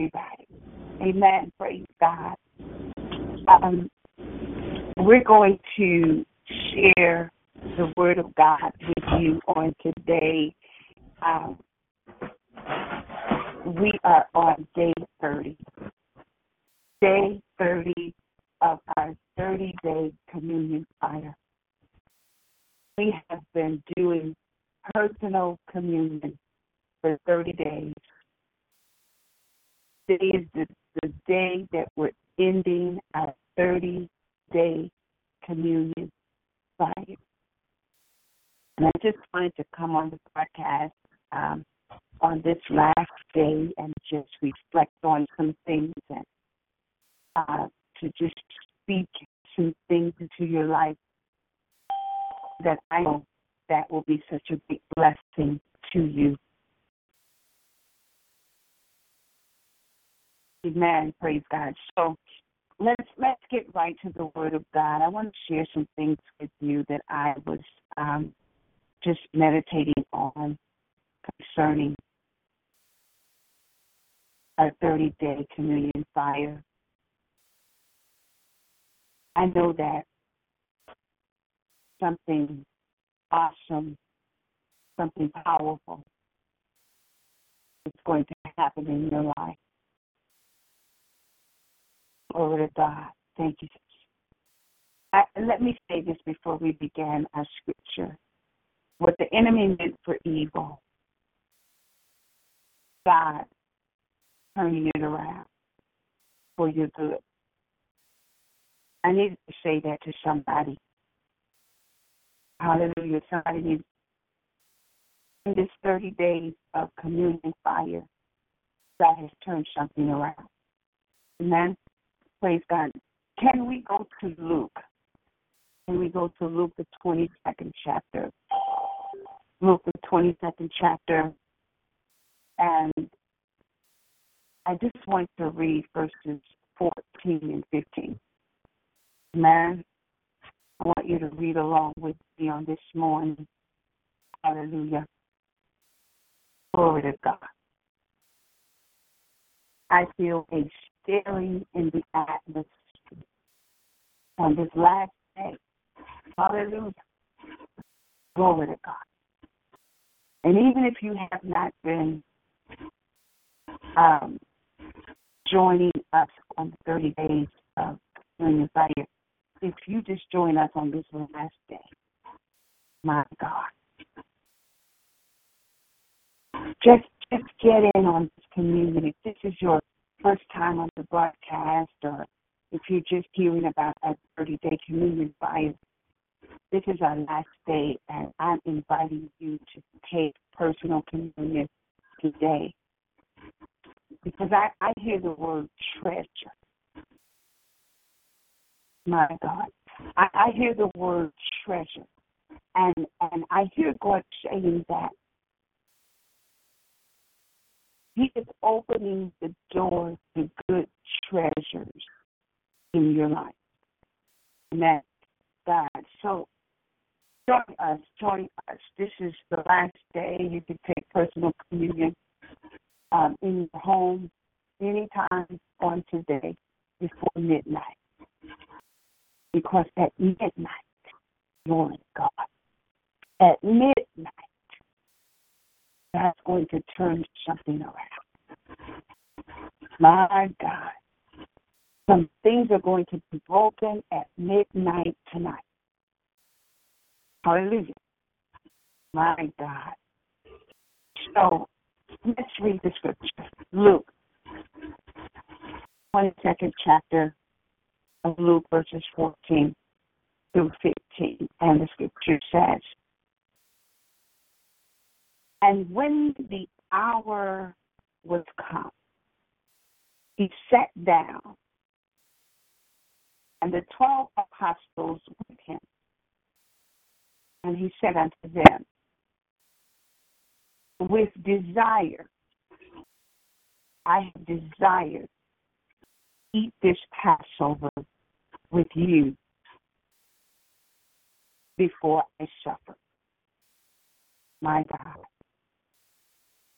Everybody. Amen. Praise God. Um, we're going to share the Word of God with you on today. Um, we are on day 30. Day 30 of our 30 day communion fire. We have been doing personal communion for 30 days today is the, the day that we're ending our 30 day communion fire. And I just wanted to come on the broadcast um, on this last day and just reflect on some things and uh, to just speak some things into your life that I know that will be such a big blessing to you. Amen. Praise God. So let's let's get right to the Word of God. I want to share some things with you that I was um, just meditating on concerning our 30 day communion fire. I know that something awesome, something powerful is going to happen in your life. Glory to God. Thank you. I, let me say this before we begin our scripture. What the enemy meant for evil, God turning it around for your good. I need to say that to somebody. Hallelujah. Somebody needs in this 30 days of communion fire, God has turned something around. Amen. Praise God. Can we go to Luke? Can we go to Luke, the 22nd chapter? Luke, the 22nd chapter. And I just want to read verses 14 and 15. Man, I want you to read along with me on this morning. Hallelujah. Glory to God. I feel a stirring in the atmosphere on this last day. Hallelujah. Glory to God. And even if you have not been um, joining us on the 30 days of communion fire, if you just join us on this last day, my God, just just get in on this communion. If this is your first time on the broadcast or if you're just hearing about a 30 day communion fire, this is our last day, and I'm inviting you to take personal communion today. Because I, I hear the word treasure. My God. I, I hear the word treasure. And and I hear God saying that he is opening the door to good treasures in your life. Amen. God. So join us, join us. This is the last day you can take personal communion um, in your home anytime on today before midnight. Because at midnight, Lord God, at midnight, that's going to turn something around. My God. Some things are going to be broken at midnight tonight. Hallelujah. My God. So let's read the scripture. Luke, 22nd chapter of Luke, verses 14 through 15. And the scripture says, And when the hour was come, he sat down, and the twelve apostles with him. And he said unto them, With desire, I have desired to eat this Passover with you before I suffer. My God.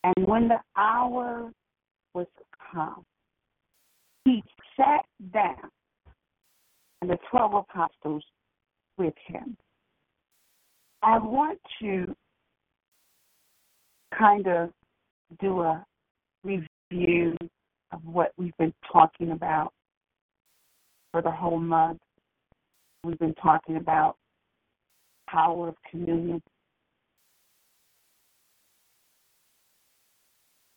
And when the hour was come, he sat down and the 12 apostles with him. I want to kind of do a review of what we've been talking about for the whole month. We've been talking about power of communion.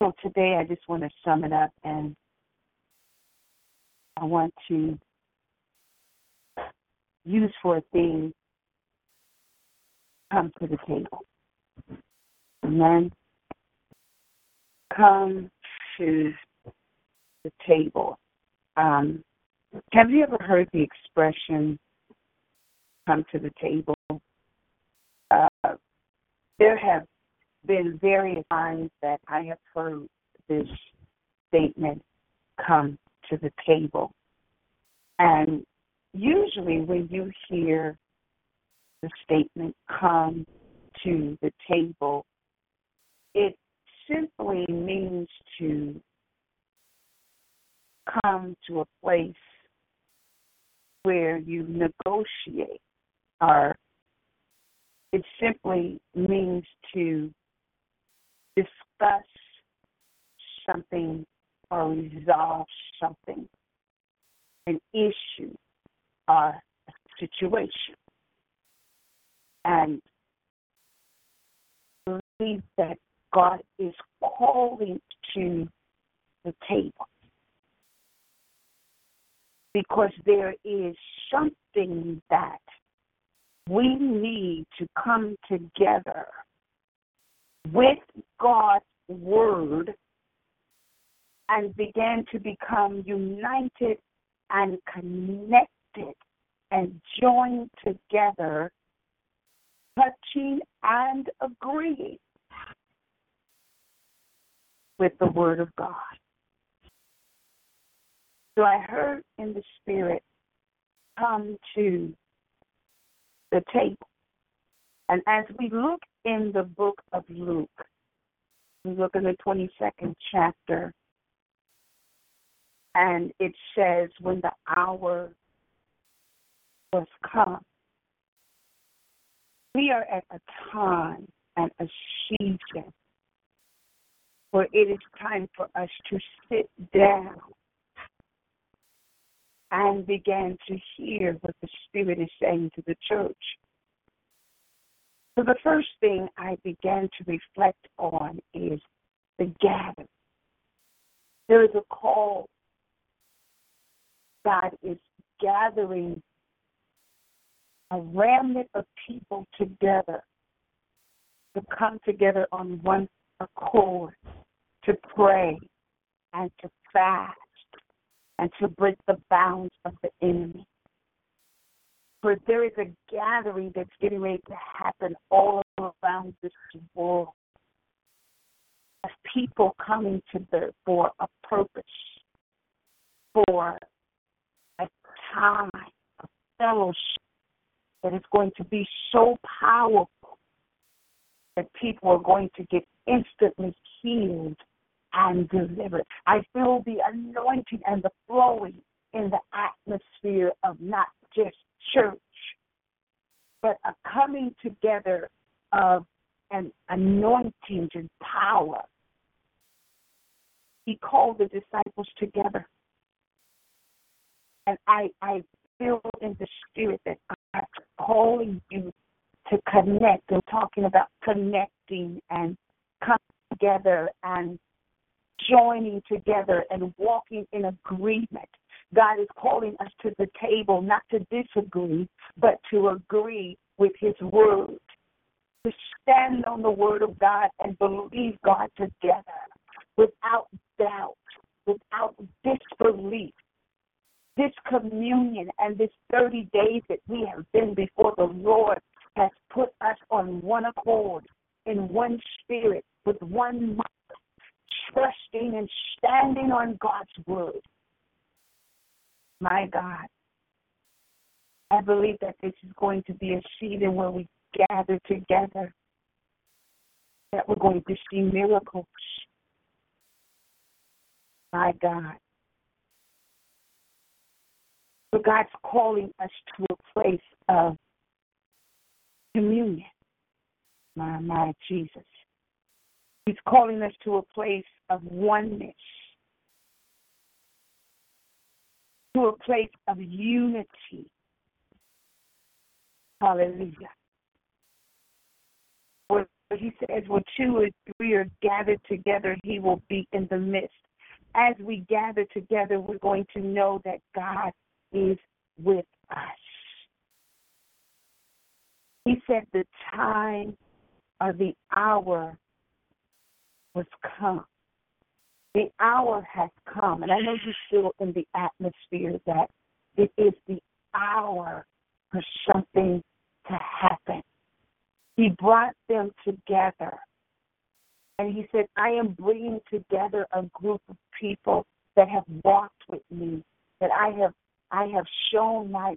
So today I just want to sum it up and I want to use for a theme come to the table. Amen. Come to the table. Um, have you ever heard the expression come to the table? Uh, there have been various times that I have heard this statement come to the table. And usually, when you hear the statement come to the table, it simply means to come to a place where you negotiate, or it simply means to discuss something or resolve something, an issue or a situation. And believe that God is calling to the table because there is something that we need to come together with God's word and begin to become united and connected and joined together, touching and agreeing with the Word of God. So I heard in the Spirit come to the table. And as we look in the book of Luke, we look in the 22nd chapter, and it says, when the hour was come. We are at a time and a season where it is time for us to sit down and begin to hear what the Spirit is saying to the church. So, the first thing I began to reflect on is the gathering. There is a call. God is gathering a remnant of people together to come together on one accord to pray and to fast and to break the bounds of the enemy. There is a gathering that's getting ready to happen all around this world of people coming together for a purpose, for a time of fellowship that is going to be so powerful that people are going to get instantly healed and delivered. I feel the anointing and the flowing in the atmosphere of not just church, but a coming together of an anointing and power. He called the disciples together. And I, I feel in the spirit that God's calling you to connect and talking about connecting and coming together and joining together and walking in agreement. God is calling us to the table not to disagree, but to agree with His word, to stand on the word of God and believe God together without doubt, without disbelief. This communion and this 30 days that we have been before the Lord has put us on one accord, in one spirit, with one mind, trusting and standing on God's word. My God. I believe that this is going to be a season where we gather together, that we're going to see miracles. My God. But God's calling us to a place of communion. My, my Jesus. He's calling us to a place of oneness, to a place of unity. Hallelujah. Where he says, where two or three are gathered together, he will be in the midst. As we gather together, we're going to know that God is with us. He said the time or the hour was come. The hour has come. And I know you feel in the atmosphere that it is the hour for something to happen. He brought them together. And he said, I am bringing together a group of people that have walked with me, that I have I have shown my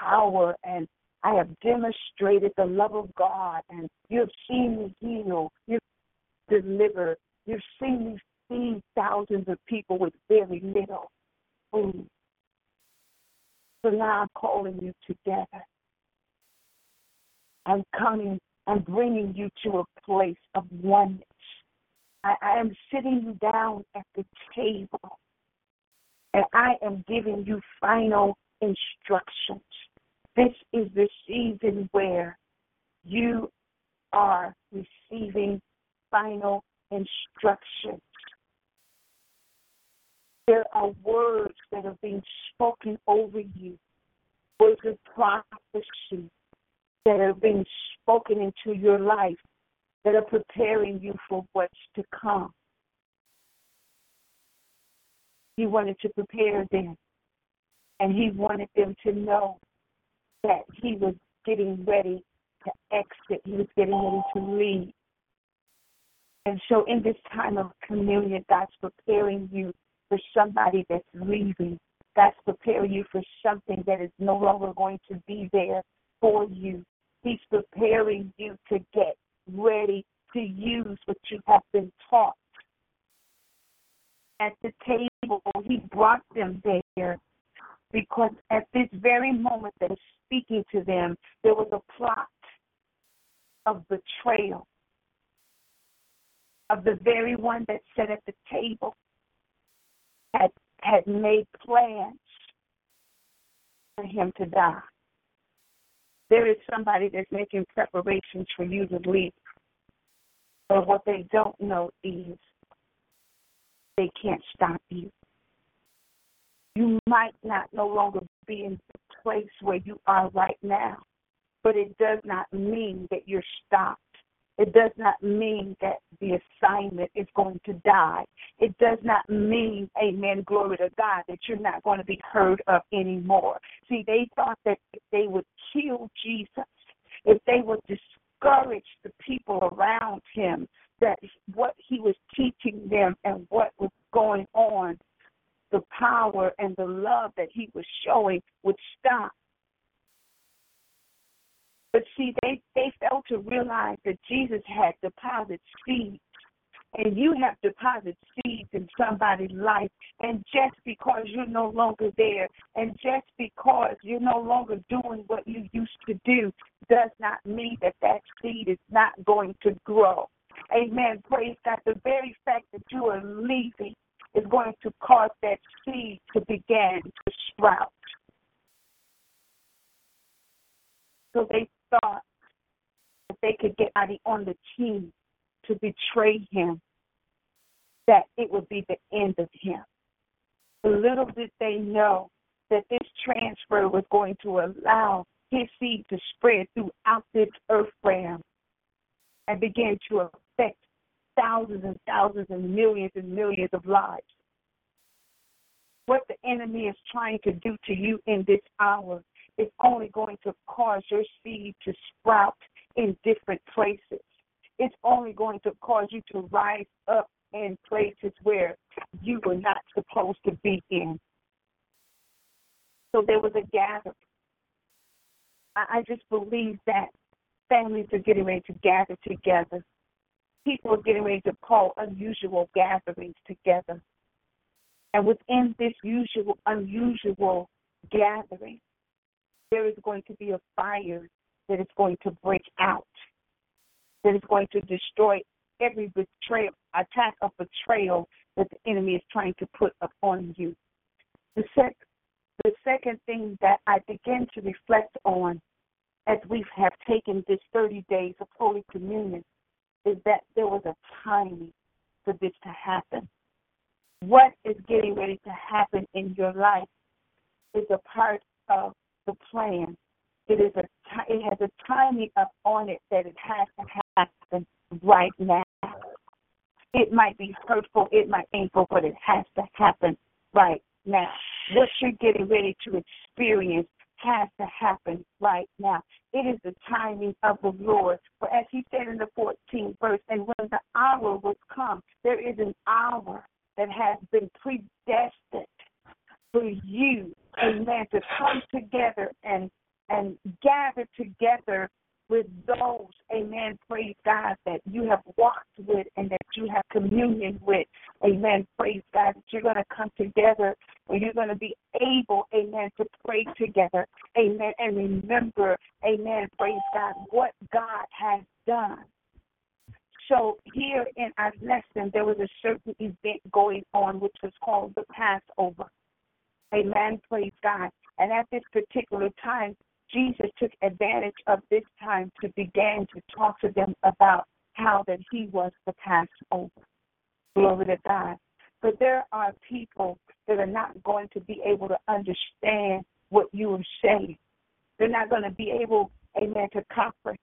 power and I have demonstrated the love of God and you have seen me heal, you've delivered, you've seen me feed thousands of people with very little food. So now I'm calling you together. I'm coming, I'm bringing you to a place of oneness. I, I am sitting down at the table and I am giving you final instructions. This is the season where you are receiving final instructions. There are words that are being spoken over you, words of prophecy that are being spoken into your life that are preparing you for what's to come. He wanted to prepare them, and he wanted them to know that he was getting ready to exit, he was getting ready to leave. And so, in this time of communion, God's preparing you for somebody that's leaving. God's preparing you for something that is no longer going to be there for you. He's preparing you to get ready to use what you have been taught. At the table, he brought them there because at this very moment that he's speaking to them, there was a plot of betrayal of the very one that sat at the table had had made plans for him to die. There is somebody that's making preparations for you to leave. But what they don't know is they can't stop you. You might not no longer be in the place where you are right now, but it does not mean that you're stopped. It does not mean that the assignment is going to die. It does not mean, amen, glory to God, that you're not going to be heard of anymore. See, they thought that if they would kill Jesus, if they would discourage the people around him, that what he was teaching them and what was going on, the power and the love that he was showing would stop. But see, they, they failed to realize that Jesus had deposited seeds and you have deposited seeds in somebody's life, and just because you're no longer there, and just because you're no longer doing what you used to do, does not mean that that seed is not going to grow. Amen. Praise God. The very fact that you are leaving is going to cause that seed to begin to sprout. So they thought that they could get Adi on the team to betray him, that it would be the end of him. Little did they know that this transfer was going to allow his seed to spread throughout this earth realm and begin to affect thousands and thousands and millions and millions of lives. What the enemy is trying to do to you in this hour is only going to cause your seed to sprout in different places. It's only going to cause you to rise up in places where you were not supposed to be in. So there was a gathering. I just believe that families are getting ready to gather together. People are getting ready to call unusual gatherings together. And within this usual, unusual gathering, there is going to be a fire that is going to break out, that is going to destroy every betrayal, attack of betrayal that the enemy is trying to put upon you. The, sec- the second thing that I begin to reflect on as we have taken this 30 days of Holy Communion is that there was a timing for this to happen. What is getting ready to happen in your life is a part of the plan. It is a it has a timing up on it that it has to happen right now. It might be hurtful, it might be painful, but it has to happen right now. What you're getting ready to experience has to happen right now. It is the timing of the Lord. For as he said in the 14th verse, and when the hour was come, there is an hour that has been predestined for you, amen, to come together and and gather together with those, amen, praise God, that you have walked with and that you have communion with, amen, praise God, that you're going to come together and you're going to be able, amen, to pray together, amen, and remember, amen, praise God, what God has done. So here in our lesson, there was a certain event going on which was called the Passover. Amen, praise God. And at this particular time, Jesus took advantage of this time to begin to talk to them about how that he was the Passover. Glory to God. But there are people that are not going to be able to understand what you are saying. They're not going to be able, amen, to comprehend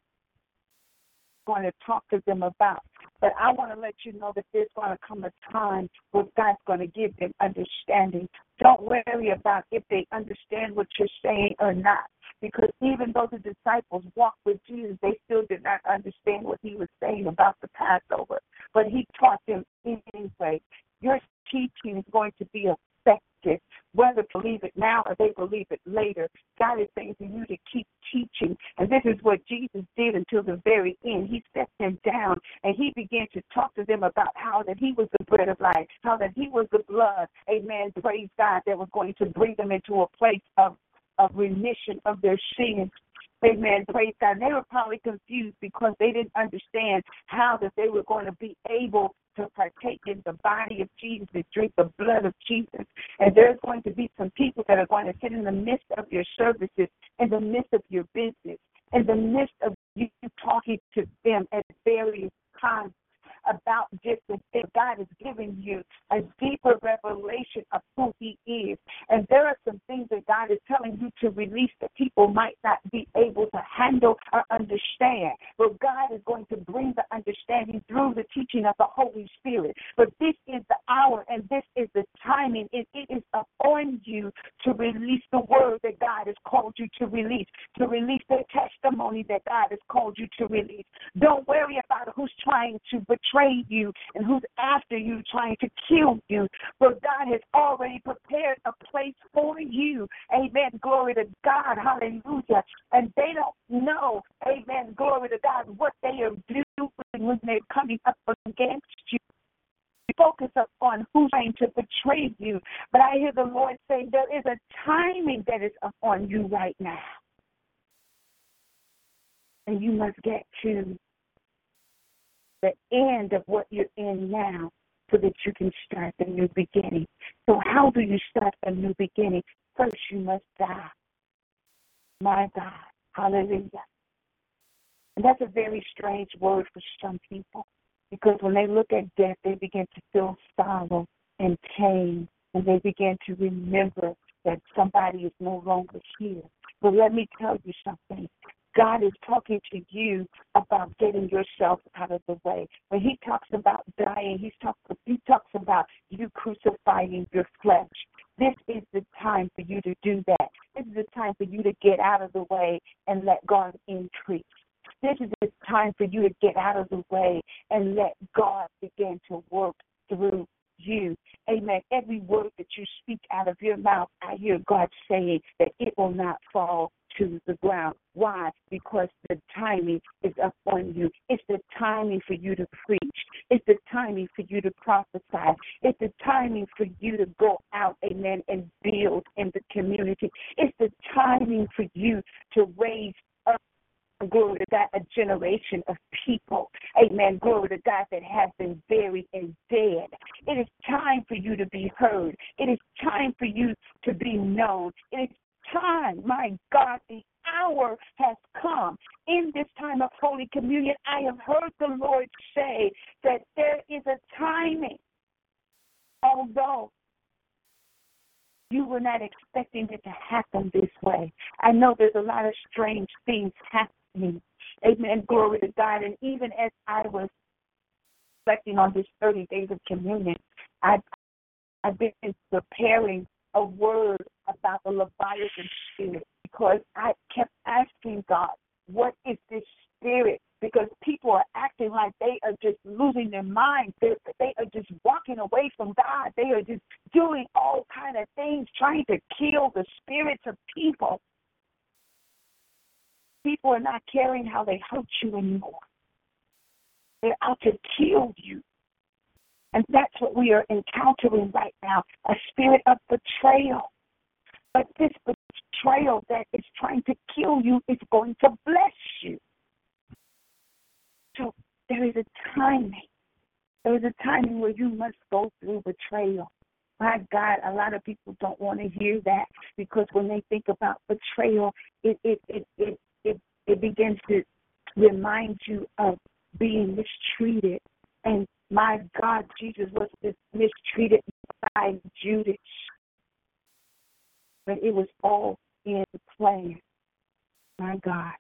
going to talk to them about. But I want to let you know that there's going to come a time where God's going to give them understanding. Don't worry about if they understand what you're saying or not. Because even though the disciples walked with Jesus, they still did not understand what he was saying about the Passover. But he taught them anyway. Your teaching is going to be effective whether believe it now or they believe it later. God is saying to you to keep teaching. And this is what Jesus did until the very end. He set them down and he began to talk to them about how that he was the bread of life, how that he was the blood, amen, praise God, that was going to bring them into a place of, of remission of their sins. Amen. Praise God. They were probably confused because they didn't understand how that they were going to be able to partake in the body of Jesus, to drink the blood of Jesus. And there's going to be some people that are going to sit in the midst of your services, in the midst of your business, in the midst of you talking to them at various times about different things. God is giving you a deeper revelation of who He is. And there are some things that God is telling you to release that people might not be able to handle or understand. But God is going to bring the understanding through the teaching of the Holy Spirit. But this is the hour and this is the timing. And it is upon you to release the word that God has called you to release, to release the testimony that God has called you to release. Don't worry about who's trying to betray betray you and who's after you trying to kill you. But God has already prepared a place for you. Amen. Glory to God. Hallelujah. And they don't know, amen, glory to God, what they are doing when they're coming up against you. focus on who's trying to betray you. But I hear the Lord say there is a timing that is upon you right now. And you must get to the end of what you're in now so that you can start the new beginning. So, how do you start a new beginning? First, you must die. My God. Hallelujah. And that's a very strange word for some people because when they look at death, they begin to feel sorrow and pain, and they begin to remember that somebody is no longer here. But let me tell you something. God is talking to you about getting yourself out of the way. When He talks about dying, He's talk, He talks about you crucifying your flesh. This is the time for you to do that. This is the time for you to get out of the way and let God increase. This is the time for you to get out of the way and let God begin to work through you. Amen. Every word that you speak out of your mouth, I hear God saying that it will not fall to the ground. Why? Because the timing is up on you. It's the timing for you to preach. It's the timing for you to prophesy. It's the timing for you to go out, amen, and build in the community. It's the timing for you to raise up glory to God, a generation of people, amen, glory to God, that has been buried and dead. It is time for you to be heard. It is time for you to be known. It is time, my God, the hour has come. In this time of Holy Communion, I have heard the Lord say that there is a timing. Although you were not expecting it to happen this way. I know there's a lot of strange things happening. Amen. Glory to God. And even as I was reflecting on this 30 days of communion, I, I've been preparing a word about the Leviathan spirit because I kept asking God, what is this spirit? Because people are acting like they are just losing their minds. They are just walking away from God. They are just doing all kind of things, trying to kill the spirits of people. People are not caring how they hurt you anymore. They're out to kill you. And that's what we are encountering right now a spirit of betrayal. But this betrayal that is trying to kill you is going to bless you. So there is a timing. There is a timing where you must go through betrayal. My God, a lot of people don't want to hear that because when they think about betrayal, it it it it it, it begins to remind you of being mistreated and my God, Jesus was mistreated by Judas. But it was all in plan. My God.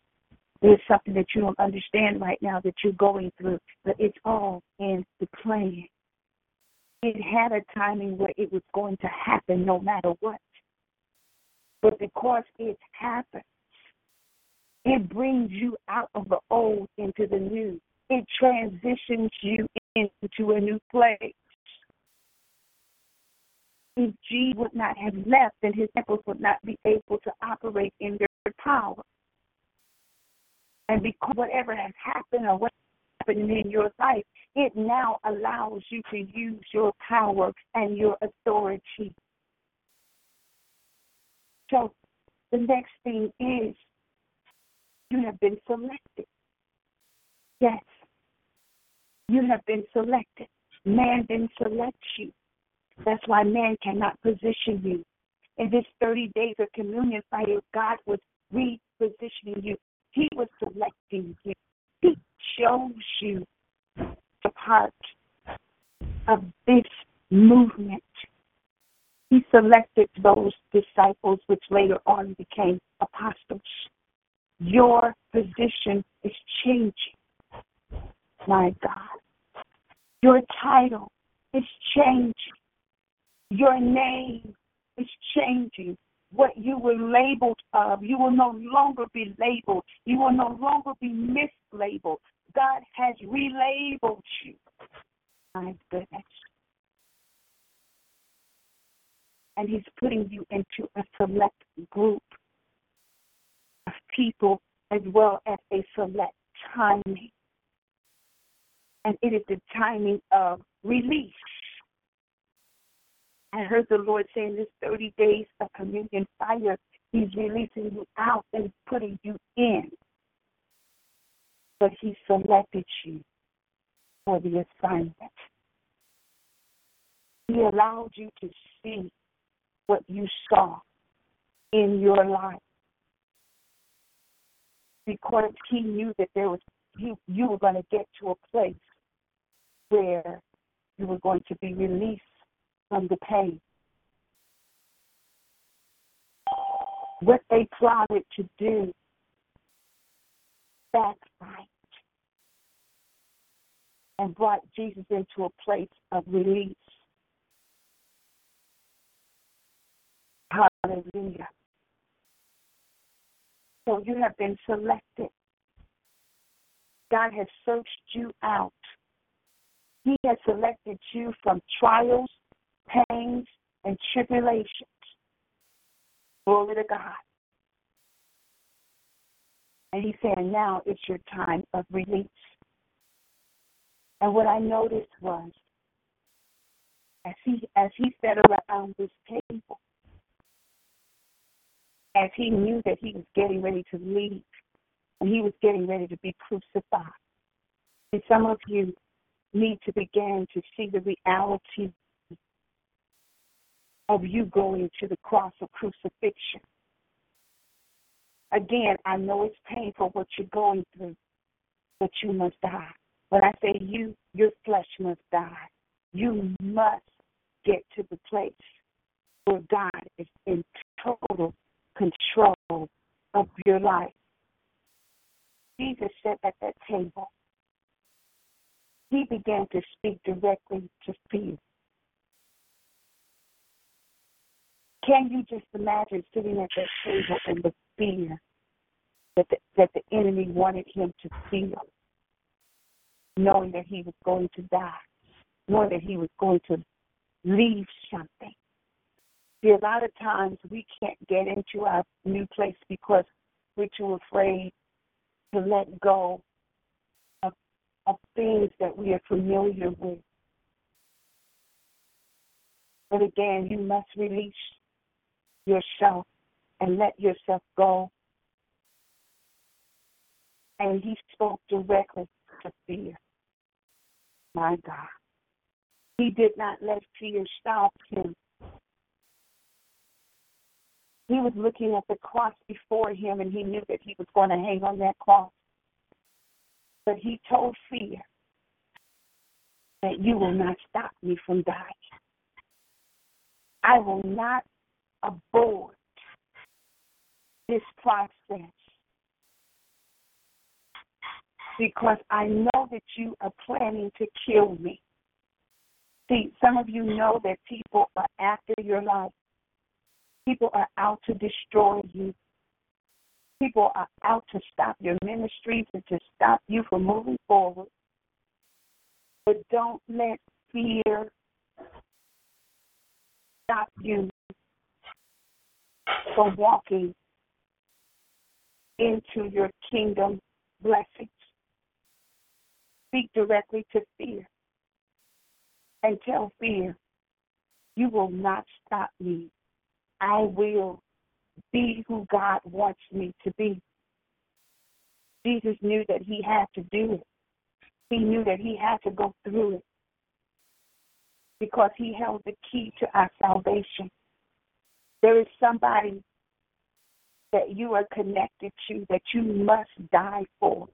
There's something that you don't understand right now that you're going through, but it's all in the plan. It had a timing where it was going to happen no matter what. But because it happens, it brings you out of the old into the new. It transitions you into a new place. If G would not have left, then his temples would not be able to operate in their power. And because whatever has happened or what's happening in your life, it now allows you to use your power and your authority. So the next thing is you have been selected. Yes, you have been selected. Man didn't select you. That's why man cannot position you. In this 30 days of communion fire, God was repositioning you. He was selecting you. He chose you a part of this movement. He selected those disciples which later on became apostles. Your position is changing my God. Your title is changing. Your name is changing. What you were labeled of, you will no longer be labeled. You will no longer be mislabeled. God has relabeled you. My goodness. And He's putting you into a select group of people as well as a select timing and it is the timing of release. I heard the Lord saying this 30 days of communion fire, He's releasing you out and putting you in. But He selected you for the assignment. He allowed you to see what you saw in your life because he knew that there was you you were going to get to a place where you were going to be released from the pain. What they plotted to do backfired and brought Jesus into a place of release. Hallelujah. So you have been selected. God has searched you out. He has selected you from trials, pains, and tribulations. Glory to God. And He said, now it's your time of release. And what I noticed was, as he as he sat around this table, as he knew that he was getting ready to leave and he was getting ready to be crucified. And some of you need to begin to see the reality of you going to the cross of crucifixion. Again, I know it's painful what you're going through, but you must die. When I say you, your flesh must die. You must get to the place where God is in total control of your life. Jesus sat at that table. He began to speak directly to fear. Can you just imagine sitting at that table and the fear that the, that the enemy wanted him to feel, knowing that he was going to die, knowing that he was going to leave something? See, a lot of times we can't get into our new place because we're too afraid to let go of, of things that we are familiar with. But again, you must release yourself and let yourself go. And he spoke directly to fear. My God. He did not let fear stop him he was looking at the cross before him and he knew that he was going to hang on that cross. But he told fear that you will not stop me from dying. I will not abort this process because I know that you are planning to kill me. See, some of you know that people are after your life. People are out to destroy you. People are out to stop your ministries and to stop you from moving forward. But don't let fear stop you from walking into your kingdom blessings. Speak directly to fear and tell fear, you will not stop me I will be who God wants me to be. Jesus knew that he had to do it. He knew that he had to go through it because he held the key to our salvation. There is somebody that you are connected to that you must die for,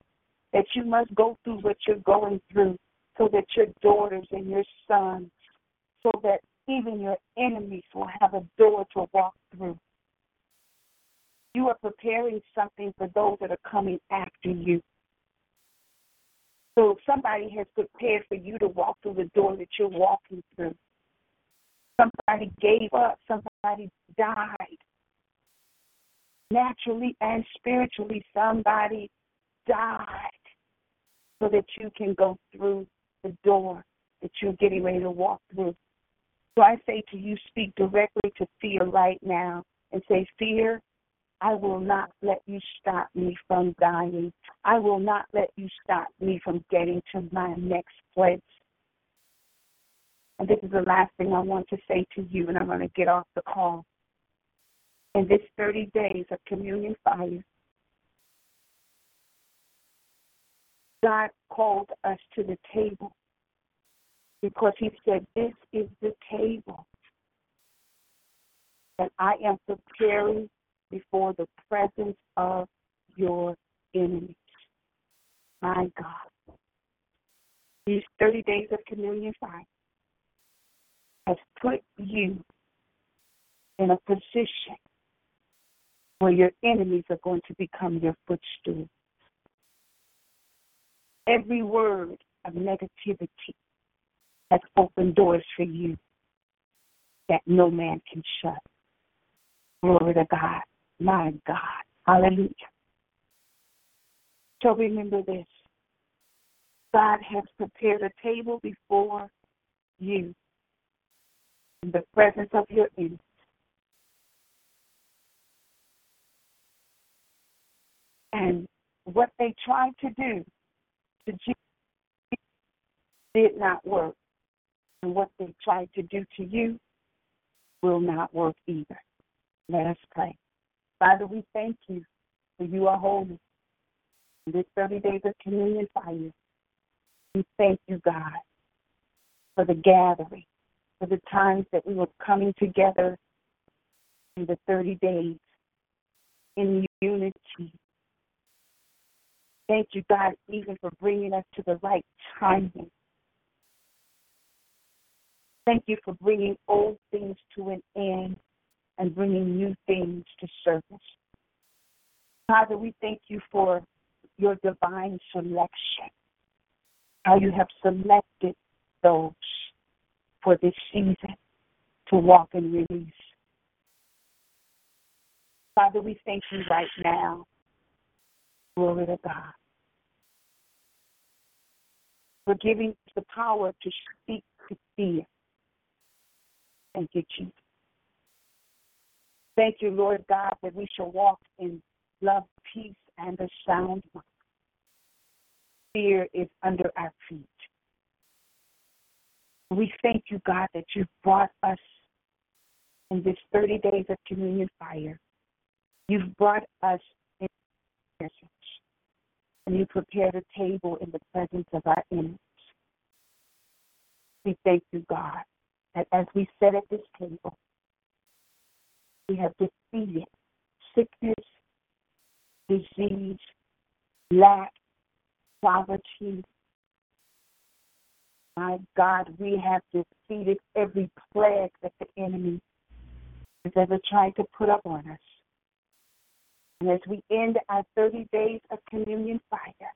that you must go through what you're going through so that your daughters and your sons, so that even your enemies will have a door to walk through. You are preparing something for those that are coming after you. So somebody has prepared for you to walk through the door that you're walking through. Somebody gave up, somebody died. Naturally and spiritually, somebody died so that you can go through the door that you're getting ready to walk through. So I say to you, speak directly to fear right now and say, Fear, I will not let you stop me from dying. I will not let you stop me from getting to my next place. And this is the last thing I want to say to you, and I'm going to get off the call. In this 30 days of communion fire, God called us to the table because He said, This is the table that I am preparing before the presence of your enemies. My God. These 30 days of communion fire has put you in a position where your enemies are going to become your footstool. Every word of negativity has opened doors for you that no man can shut. Glory to God. My God. Hallelujah. So remember this God has prepared a table before you in the presence of your enemies. And what they tried to do to Jesus did not work. And what they tried to do to you will not work either. Let us pray. Father, we thank you for you are holy. This 30 days of communion fire, we thank you, God, for the gathering, for the times that we were coming together in the 30 days in unity. Thank you, God, even for bringing us to the right timing. Thank you for bringing old things to an end and bringing new things to surface. Father, we thank you for your divine selection, how you have selected those for this season to walk in release. Father, we thank you right now. Glory to God. For giving us the power to speak to fear. Thank you, Jesus. Thank you, Lord God, that we shall walk in love, peace, and a sound mind. Fear is under our feet. We thank you, God, that you've brought us in this 30 days of communion fire. You've brought us in presence, and you prepared a table in the presence of our enemies. We thank you, God, that as we sit at this table, we have defeated sickness, disease, lack, poverty. My God, we have defeated every plague that the enemy has ever tried to put up on us. And as we end our 30 days of communion fire,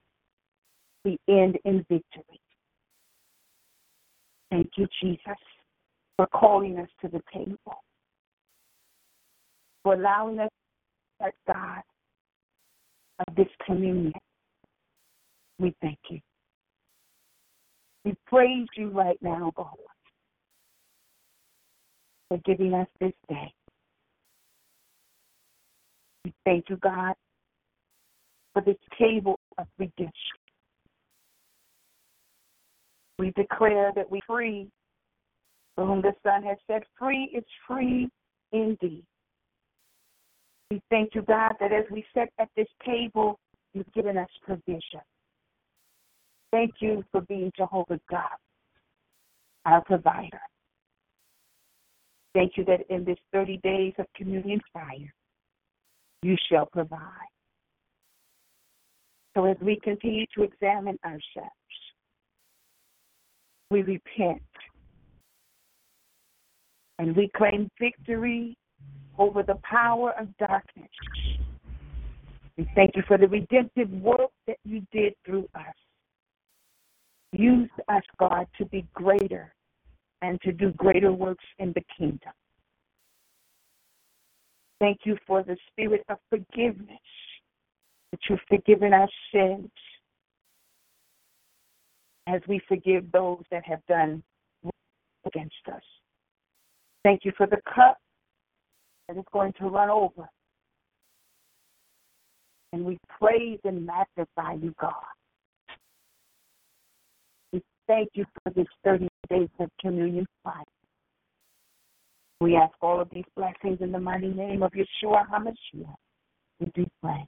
we end in victory. Thank you, Jesus, for calling us to the table, for allowing us, as God, of this communion. We thank you. We praise you right now, God, for giving us this day. We thank you, God, for this table of redemption. We declare that we free, for whom the Son has set free is free indeed. We thank you, God, that as we sit at this table, you've given us provision. Thank you for being Jehovah God, our provider. Thank you that in this 30 days of communion fire, you shall provide. So as we continue to examine ourselves, we repent and we claim victory over the power of darkness. We thank you for the redemptive work that you did through us. Use us, God, to be greater and to do greater works in the kingdom. Thank you for the spirit of forgiveness, that you've forgiven our sins as we forgive those that have done against us. Thank you for the cup that is going to run over. And we praise and magnify you, God. Thank you for this 30 days of communion fire. We ask all of these blessings in the mighty name of Yeshua HaMashiach. We do pray.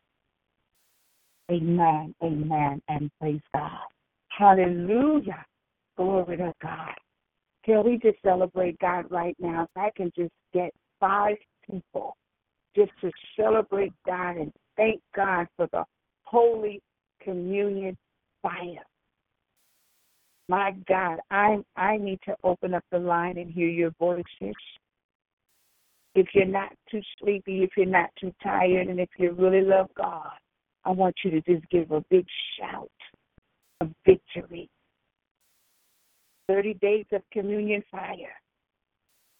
Amen, amen, and praise God. Hallelujah. Glory to God. Can we just celebrate God right now? If I can just get five people just to celebrate God and thank God for the Holy Communion fire. My God, I I need to open up the line and hear your voices. If you're not too sleepy, if you're not too tired, and if you really love God, I want you to just give a big shout of victory. 30 days of communion fire.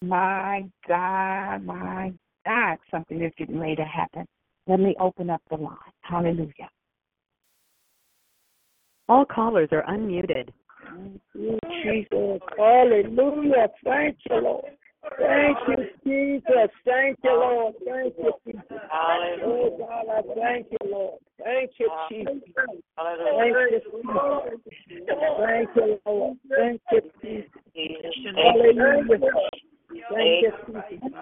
My God, my God, something is getting ready to happen. Let me open up the line. Hallelujah. All callers are unmuted. Thank you, Jesus. Hallelujah. Thank you, Lord. Thank you, Jesus. Thank you, Lord. Thank you, Jesus. Oh, God, I thank you, Lord. Thank you, Jesus. Thank you, Jesus. Thank you, Lord. Thank you, Jesus. Hallelujah. Thank you, Jesus.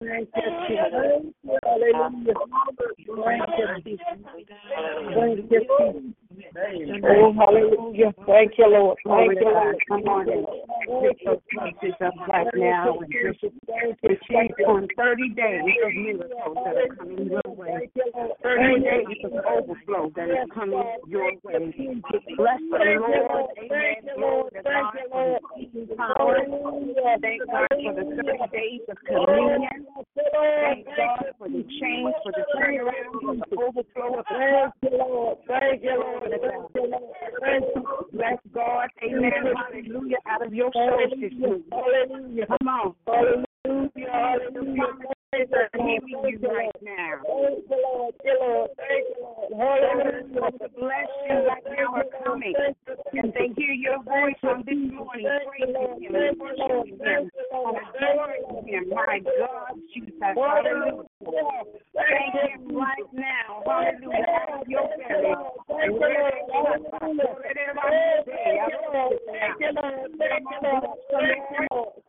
Thank you, Jesus. Hallelujah. Thank you, Jesus. Thank you, Jesus. Oh, hallelujah. Thank you, Lord. Thank you, Lord. Come on in. Lift those pieces up right now and just receive on 30 days of miracles that are coming your way. 30 days of overflow that is coming your way. Bless the Lord. Amen. Glory to God for his power. Thank God for the 30 days of communion. Thank God for the change, for the turnaround, for the overflow of Thank you, Lord. Thank you, Lord. Thank you, Lord. Thank you. Bless God. Amen. Hallelujah. Out of your sources. Hallelujah. Come on. Hallelujah. Hallelujah. Are healing you right now. Thank you, Lord. Thank you, Lord. Lord. The right now are coming. And they hear your voice on this morning, praising Him and worshiping Him and adoring Him. My God, Jesus. Hallelujah. Thank Him right now. Hallelujah. Out of your belly. Thank you, Lord. Thank you, Lord. Thank you, Lord. Thank you, Lord.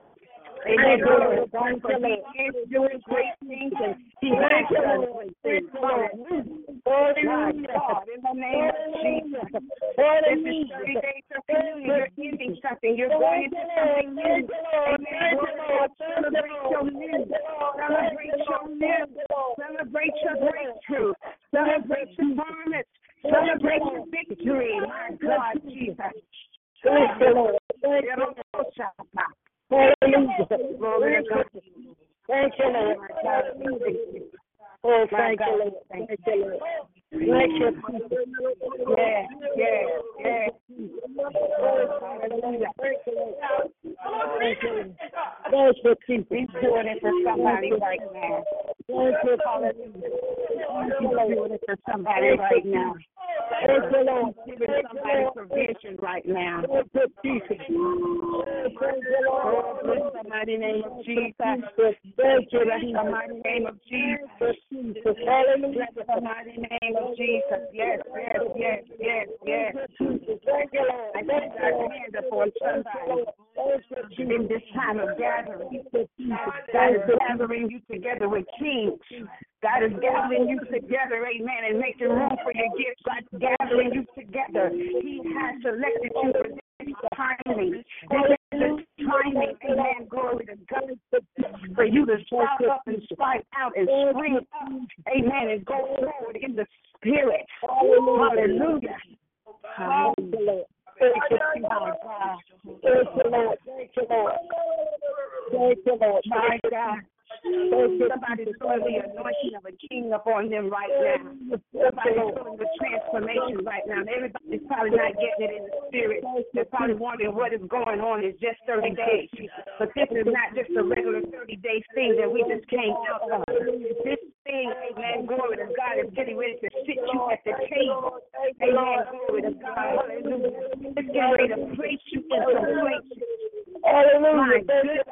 Thank you, Lord. Amen. Glory to God, for He is doing great things and He has done great things. Hallelujah. God, in the name of Jesus. This is 30 days of communion. You're ending something. You're going into something new. Amen. To. Celebrate your new. Celebrate your new. Celebrate your breakthrough. Celebrate your promise. Celebrate your victory. My God, Jesus. Thank you, Lord. Thank you, Lord. Oh, thank you, Lord. Thank you, Lord. Thank you, Jesus. Yeah, yeah, yeah. Hallelujah. Thank you, Lord. Thank you, Lord. Thank you, Jesus. He's doing it for somebody right now. Thank you, Hallelujah. He's doing it for somebody right now. Thank you, Lord. Giving somebody provision right now. Thank you, Jesus. Thank you, Lord. Mighty name of Jesus. Thank you, Bless the mighty name of Jesus. Hallelujah. Bless the mighty name of Jesus. Yes, yes, yes, yes, yes. Thank you, Lord. I see God's hand upon somebody in this time of gathering. God is gathering you together with kings. God is gathering you together, amen, and making room for your gifts. God's gathering you together. He has selected you for this timing. Is timing, amen, glory to God, for you to shout up and spike out and scream amen, and go forward in the spirit. Hallelujah. Hallelujah. Thank you, Lord. Thank you, Lord. Thank you, Lord. Thank you, Lord. My God. Somebody's feeling the anointing of a king upon them right now. Somebody's feeling the transformation right now. Everybody's probably not getting it in the spirit. They're probably wondering what is going on. It's just 30 days. But this is not just a regular 30 day thing that we just came out of. This thing, amen, glory to God, is getting ready to sit you at the table. Amen, glory to God. Hallelujah. It's getting ready to place you in. My goodness. Hallelujah.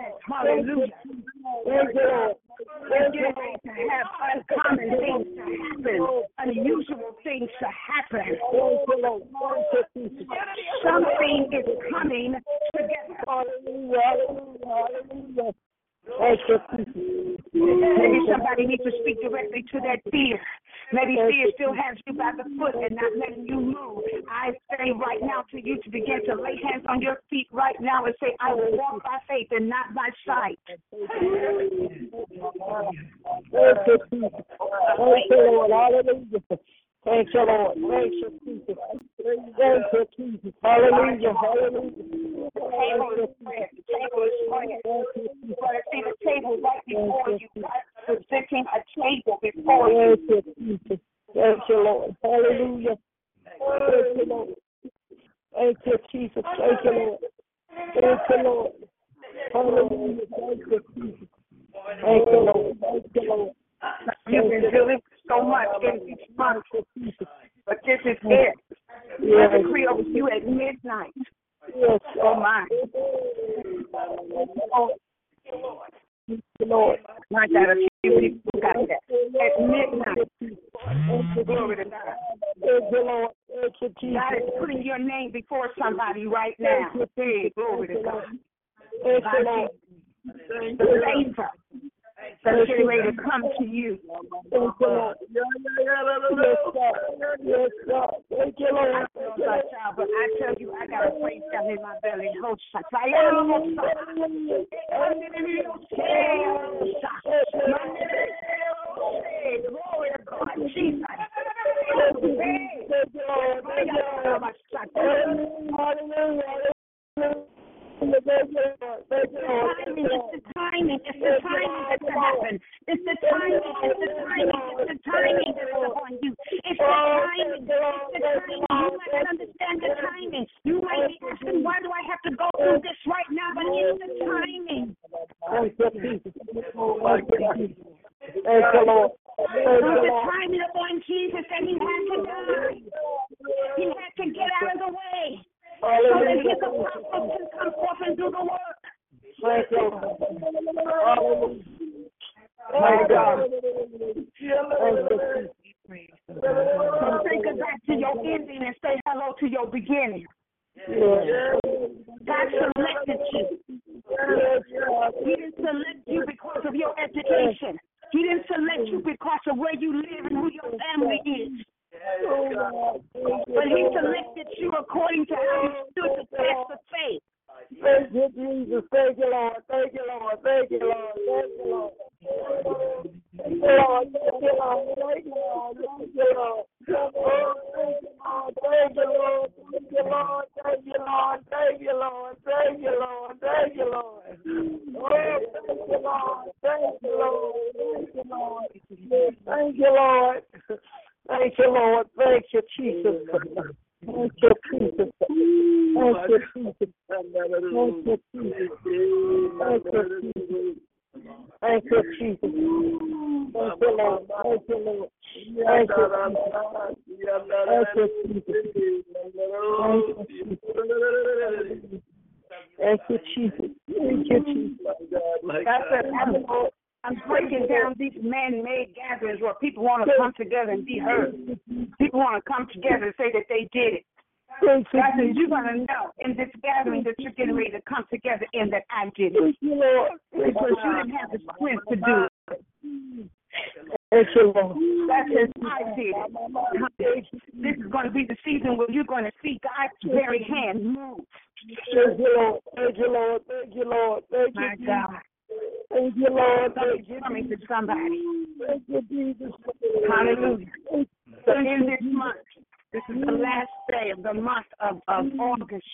the month of, of August.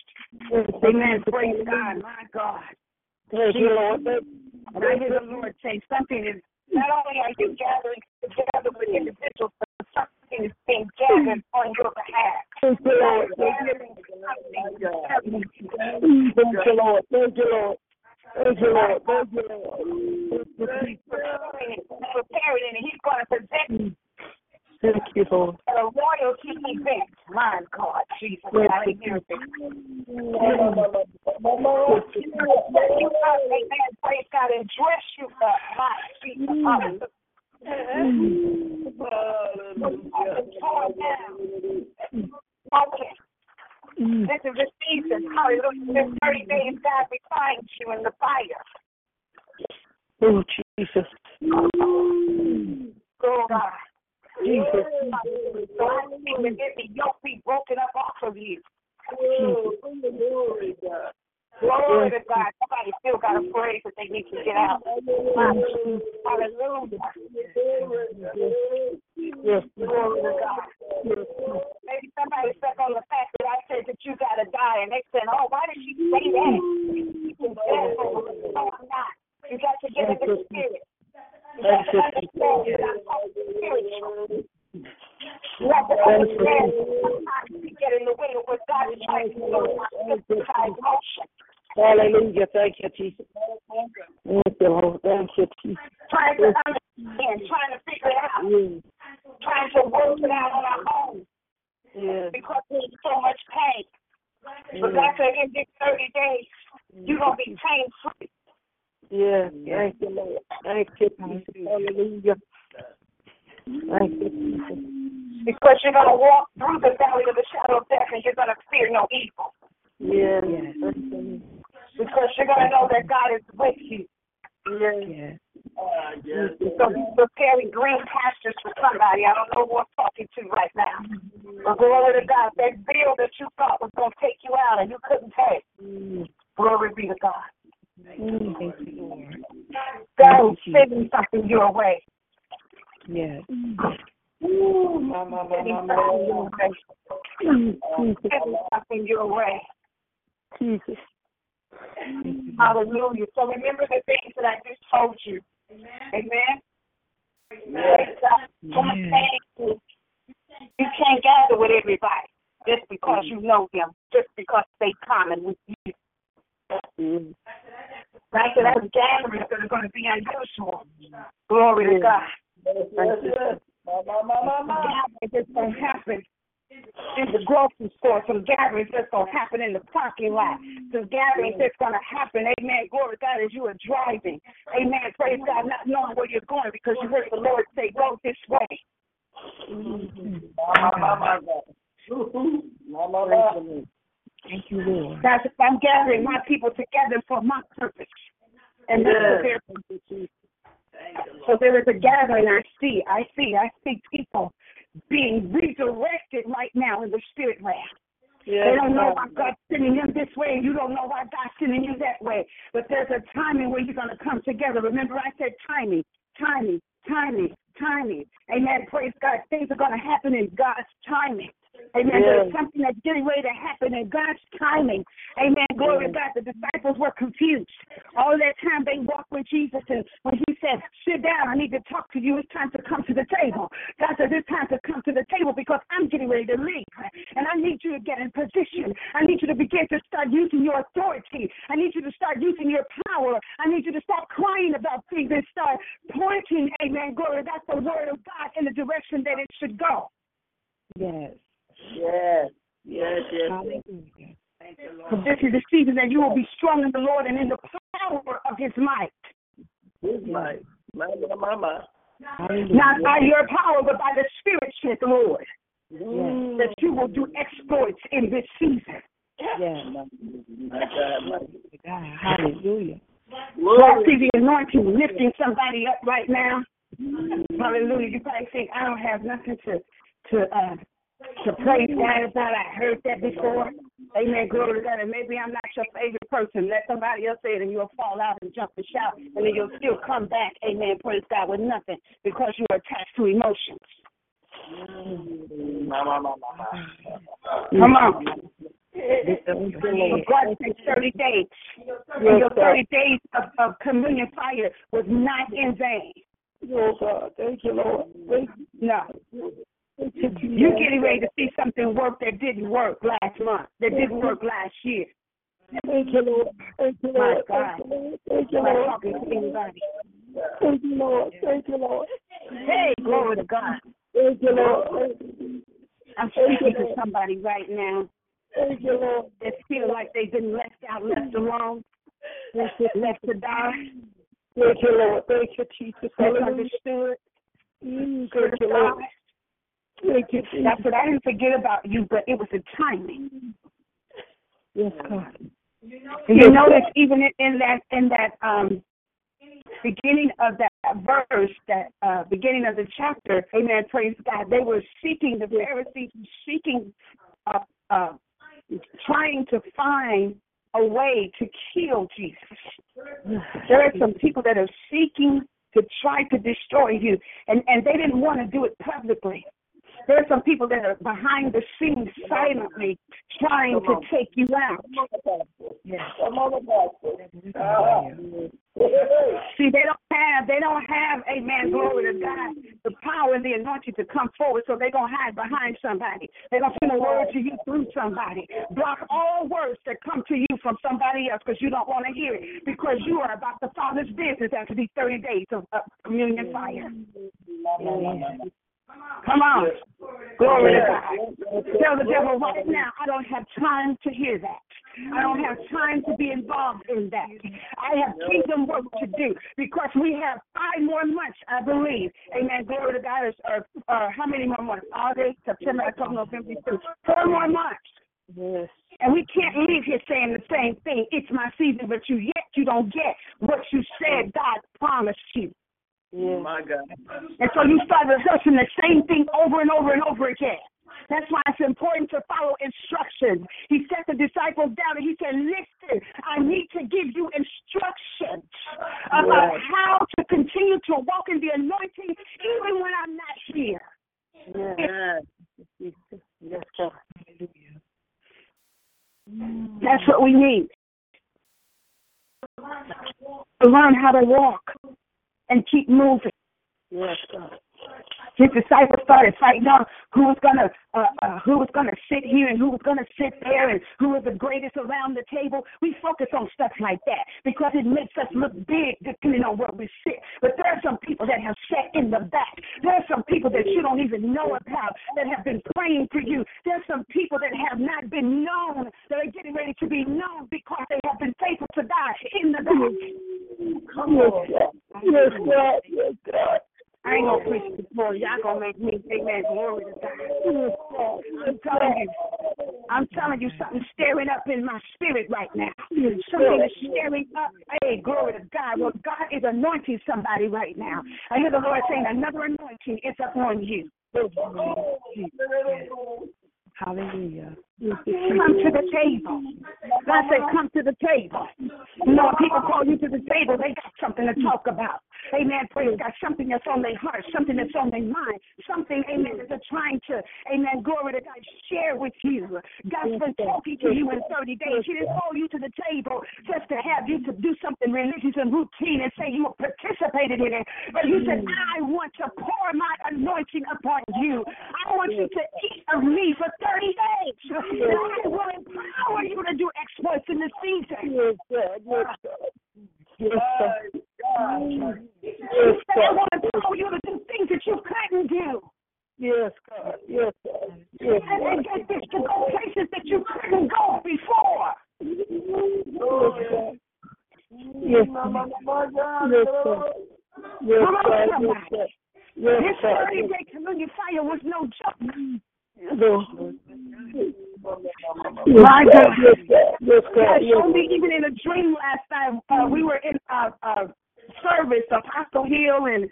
Amen. Praise God. My God. Praise you, Lord. I hear the Lord say something is not only are you gathering together with individuals, but something is being gathered on your behalf. Thank you, Lord. Thank you, Lord. Thank you, Lord. Thank you, Lord. Thank you, Lord. Thank you, Lord. Preparing and he's going to present Thank you, Lord. And a royal king event. My God, Jesus. Thank you. Amen. Praise God and dress you up. My Jesus. Okay. Mm. This is the season. Hallelujah. This 30 days, God refines you in the fire. Oh, Jesus. Oh, God. Jesus. I every yoke be broken up off of you. Glory, God. Glory to God. Somebody still got a praise that they need to get out. Hallelujah. Yes. Glory to God. Maybe somebody stuck on the fact that I said that you got to die, and they said, oh, why did she say that? No, oh, I'm not. You got to get in the spirit. You got to understand you're not spiritual. You have to understand sometimes we get in the way of what God is trying to do in our physical motion. Hallelujah. Thank you, Jesus. Thank you, Lord. Thank you, Jesus. Trying to understand, trying to figure it out, trying to work it out on our own Yes. because there's so much pain. But God said in these 30 days, you're going to be pain free. Yes. Thank you, Lord. Thank you, Jesus. Hallelujah. Thank you, Jesus. Because you're going to walk through the valley of the shadow of death and you're going to fear no evil. Yes. Because you're going to know that God is with you. Yes. So he's preparing green pastures for somebody. I don't know who I'm talking to right now. Mm-hmm. But glory to God. That bill that you thought was going to take you out and you couldn't pay. Mm-hmm. Glory be to God. God is sending something your way. Yes. Sending something your way. Sending something your way. Jesus. Hallelujah. So remember the things that I just told you. Amen. Praise God. What I'm saying is, You can't gather with everybody just because you know them, just because they common with you. Mm. Right? So that's gatherings that are going to be unusual. Glory to God. Gatherings that's going to happen. In the grocery store, some gatherings that's going to happen in the parking lot, some gatherings that's going to happen, amen, glory to God, as you are driving, amen, praise God, not knowing where you're going because you heard the Lord say, go this way. Thank you, Lord. That's if I'm gathering my people together for my purpose. And that's what their purpose. So there is a gathering I see, I see, I see people being redirected right now in the spirit realm. They don't know why God's sending them this way, and you don't know why God's sending you that way. But there's a timing where you're going to come together. Remember, I said timing, timing, timing, timing. Amen. Praise God. Things are going to happen in God's timing. Amen. There's something that's getting ready to happen in God's timing. Amen. Glory to God. The disciples were confused. All that time they walked with Jesus, and when he said, Sit down, I need to talk to you, it's time to come to the table. God says, It's time to come to the table because I'm getting ready to leave. And I need you to get in position. I need you to begin to start using your authority. I need you to start using your power. I need you to stop crying about things and start pointing, amen. Glory, that's the word of God in the direction that it should go. Yes. Yes. Yes, yes. So this is the season that you will be strong in the Lord and in the power of his might. His might. My, my, my, my. Not by your power, but by the Spirit, said the Lord. Mm. That you will do exploits in this season. Yes. My God, my God. Hallelujah. So I see the anointing lifting somebody up right now. Hallelujah. You probably think I don't have nothing to to uh to praise God about. I heard that before. Amen. Glory to God. And maybe I'm not your favorite person. Let somebody else say it and you'll fall out and jump and shout. And then you'll still come back, amen, praise God, with nothing because you're attached to emotions. Come on. God said 30 days. And your 30 days of, of communion fire was not in vain. Oh, God. Thank you, Lord. Thank you. No. You're getting ready to see something work that didn't work last month, that didn't work last year. Thank you, Lord. Thank you, My Lord. God. Thank you, Lord. talking to anybody? Thank you, Lord. Thank you, Lord. Hey, glory to God. Thank you, Lord. I'm speaking to somebody right now Thank you, Lord. that feel like they've been left out, left alone, left to die, Thank you, Lord. Thank you, Jesus. Hallelujah. misunderstood, Mm, Thank you, Lord. criticized. Thank you, Jesus. That's what I didn't forget about you, but it was the timing. Yes, God. You notice even in, that in that um beginning of that verse, that uh beginning of the chapter, amen, praise God, they were seeking the Pharisees seeking uh uh trying to find a way to kill Jesus. There are some people that are seeking to try to destroy you and, and they didn't want to do it publicly. There are some people that are behind the scenes silently trying to take you out. See, they don't have, they don't have, amen, glory to God, the power and the anointing to come forward, so they're going to hide behind somebody. They're going to send a word to you through somebody. Block all words that come to you from somebody else because you don't want to hear it, because you are about the Father's business after these 30 days of, of communion fire. Come on. Glory to God. Tell the devil right now, I don't have time to hear that. I don't have time to be involved in that. I have kingdom work to do because we have five more months, I believe. Amen. Glory to God. Is, or, uh, how many more months? August, September, October, November, December. Four more months. Yes. And we can't leave here saying the same thing. It's my season, but you yet you don't get what you said God promised you. Yes. My God. And so you start rehearsing the same thing over and over and over again. That's why it's important to follow instructions. He set the disciples down and he said, Listen, I need to give you instructions about how to continue to walk in the anointing even when I'm not here. Yes. Yes, God. That's what we need. To learn how to walk and keep moving. Yes, God. His disciples started fighting on who was gonna uh, uh, who was gonna sit here and who was gonna sit there and who was the greatest around the table. We focus on stuff like that because it makes us look big depending on where we sit. But there are some people that have sat in the back. There are some people that you don't even know about that have been praying for you. There are some people that have not been known that are getting ready to be known because they have been faithful to God in the back. Come on. Yes, God. Yes, God. I ain't gonna preach this morning. Y'all gonna make me amen. Glory to God. I'm telling you. I'm telling you something stirring up in my spirit right now. Something is stirring up. Hey, glory to God. Well, God is anointing somebody right now. I hear the Lord saying another anointing is upon you. Hallelujah. Come to the table. God said, come to the table. You know, people call you to the table, they got something to talk about. Amen. Praise God. Something that's on their heart, something that's on their mind, something, amen, that they're trying to, amen, glory to God, share with you. God's been talking to you in 30 days. He didn't call you to the table just to have you to do something religious and routine and say you participated in it. But He said, mm. I want to pour my anointing upon you. I want you to eat of me for 30 days. I will empower you to do exploits in the season. Yes, God. Yes, God. Yes, God. He said, I want to empower you to do things that you couldn't do. Yes, God. Yes, God. Yes, And, and get this to go places that you couldn't go before. God. Yes, God. Yes, God. Yes, Come on, God. Yes. God. Yes, This God. 30 day communion fire was no joke. Lord. My God. Yes, God. Yes, God God. showed Yes, me even in a dream last night. Uh, we were in uh, uh, service, Apostle Hill, and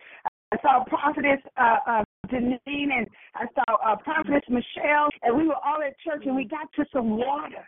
I saw Prophetess uh, uh, Deneen, and I saw uh, Prophetess Michelle, and we were all at church, and we got to some water.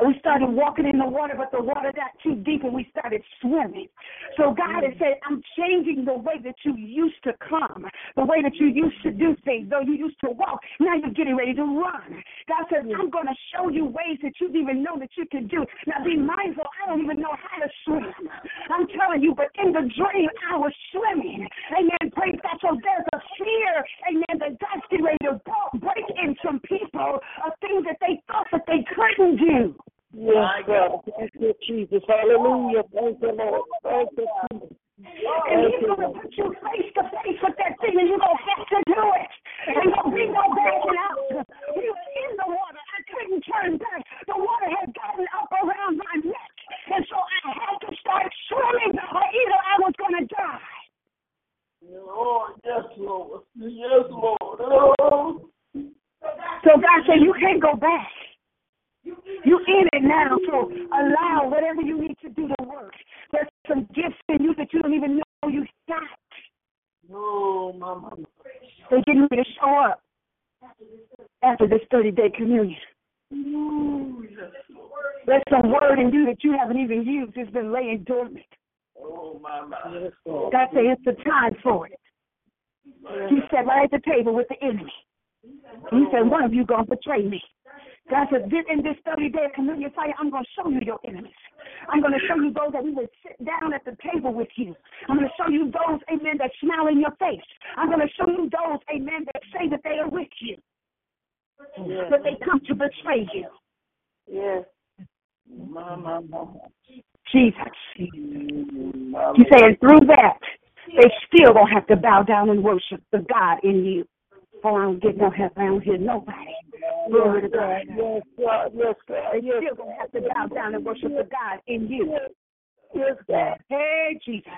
And we started walking in the water, but the water got too deep and we started swimming. So God has said, I'm changing the way that you used to come, the way that you used to do things. Though you used to walk, now you're getting ready to run. God says, I'm going to show you ways that you didn't even know that you could do. Now be mindful, I don't even know how to swim. I'm telling you, but in the dream, I was swimming. Amen. Praise God. So there's a fear, amen, that God's getting ready to break in some people of things that they thought that they couldn't do. yes, God. Thank you, Jesus. Hallelujah. Thank you, Lord. Thank you, Jesus. And he's going to put you face to face with that thing, and you're going to have to do it. And to be no backing out. We were in the water. I couldn't turn back. The water had gotten up around my neck. And so I had to start swimming, or either I was going to die. Lord, yes, Lord. Yes, Lord. Oh. So God said, You can't go back. You in it now, so allow whatever you need to do to work. There's some gifts in you that you don't even know you got. No, mama. They're getting ready to show up after this 30 day communion. Ooh, yes, There's some word in you that you haven't even used. It's been laying dormant. Oh, mama. God said it's the time for it. He said right at the table with the enemy. He said, one of you going to betray me. God said, this, in this 30 day communion fire, I'm going to show you your enemies. I'm going to show you those that would sit down at the table with you. I'm going to show you those, amen, that smile in your face. I'm going to show you those, amen, that say that they are with you. But they come to betray you. Yes. Mama, mama. Jesus. Mama. He said, through that, they still gonna have to bow down and worship the God in you. Oh, I don't get no help. I don't hear nobody. Glory to God. Yes, God. Yes, God. They Yes, still gonna have to bow down and worship the God in you. yes, God. Hey, Jesus.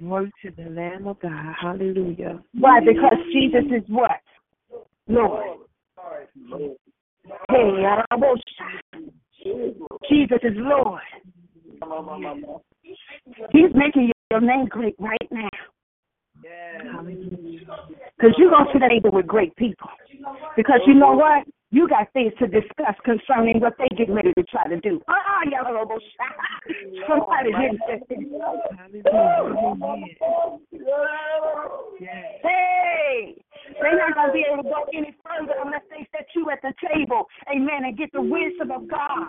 Glory to the Lamb of God. Hallelujah. Why? Because Jesus is what? Lord. Hey, Arabosha. Jesus is Lord. Mama, mama. He's making your name great right now. Because you're going to sit table with great people. Because you know what? You got things to discuss concerning what they getting ready to try to do. Ah, Arabosha. Somebody didn't say Hey, they're not going to be able to go any further unless they set you at the table, amen, and get the wisdom of God.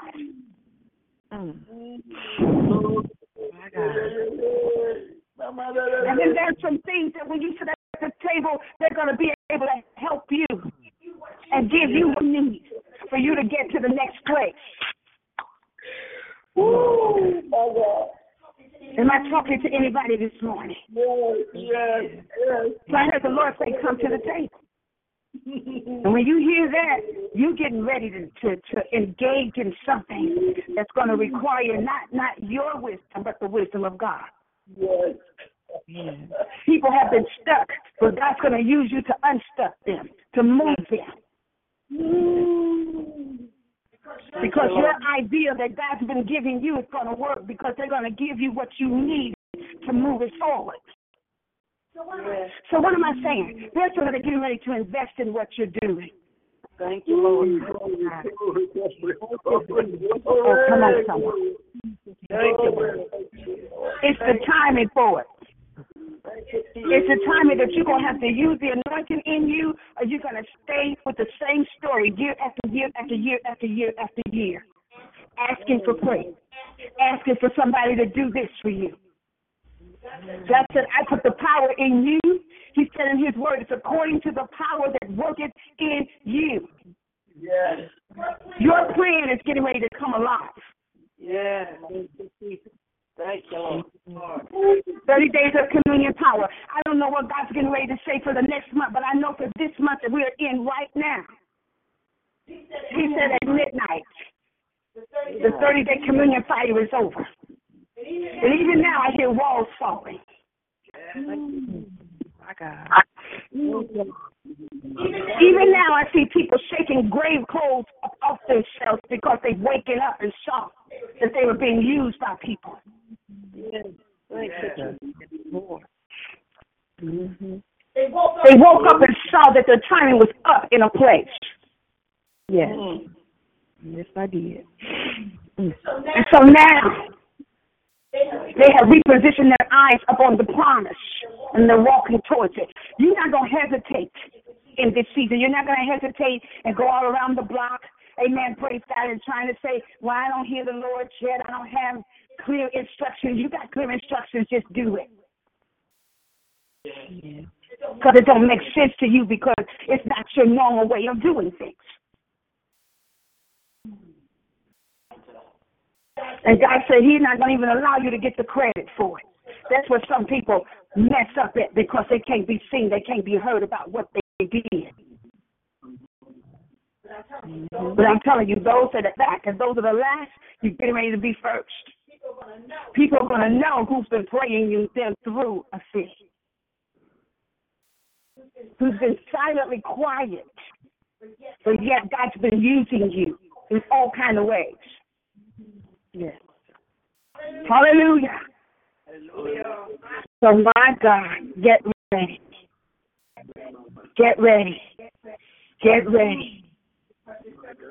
My God. And then there's some things that when you sit at the table, they're going to be able to help you and give you what you need for you to get to the next place. Oh, God. Am I talking to anybody this morning? Yes, yes, yes. So I heard the Lord say, come to the table. And when you hear that, you're getting ready to, to, to engage in something that's going to require not, not your wisdom, but the wisdom of God. Yes. People have been stuck, but God's going to use you to unstuck them, to move them. Because your idea that God's been giving you is going to work because they're going to give you what you need to move it forward. So what am I saying? They're sort of getting ready to invest in what you're doing. Thank you, Lord. Oh, come on, someone. Thank you, It's the timing for it. It's the timing that you're going to have to use the anointing in you, or you're going to stay with the same story year after year after year after year after year, asking for prayer, asking for somebody to do this for you. God said, I put the power in you. He said in his word, it's according to the power that worketh in you. Yes. Your plan is getting ready to come alive. Yes. Thank you, Lord. 30 days of communion power. I don't know what God's getting ready to say for the next month, but I know for this month that we are in right now. He said at midnight, the 30 day communion fire is over. And even now I hear walls falling. Mm. My God. Even now I see people shaking grave clothes up off themselves because they've waken up and saw that they were being used by people. Thank you. Lord. They woke up and saw that their timing was up in a place. Yes. Mm. Yes, I did. And so now they have repositioned their eyes upon the promise and they're walking towards it. You're not going to hesitate in this season. You're not going to hesitate and go all around the block. Amen. Praise God. And trying to say, well, I don't hear the Lord yet. I don't have clear instructions. You got clear instructions. Just do it. Because it don't make sense to you because it's not your normal way of doing things. And God said He's not going to even allow you to get the credit for it. That's where some people mess up at because they can't be seen, they can't be heard about what they did. But I'm telling you, those at the back and those at the last, you're getting ready to be first. People are going to know who's been praying you them through a thing. Who's been silently quiet But yet God's been using you in all kind of ways. Yes. Hallelujah. So my God, get ready. Get ready. Get ready.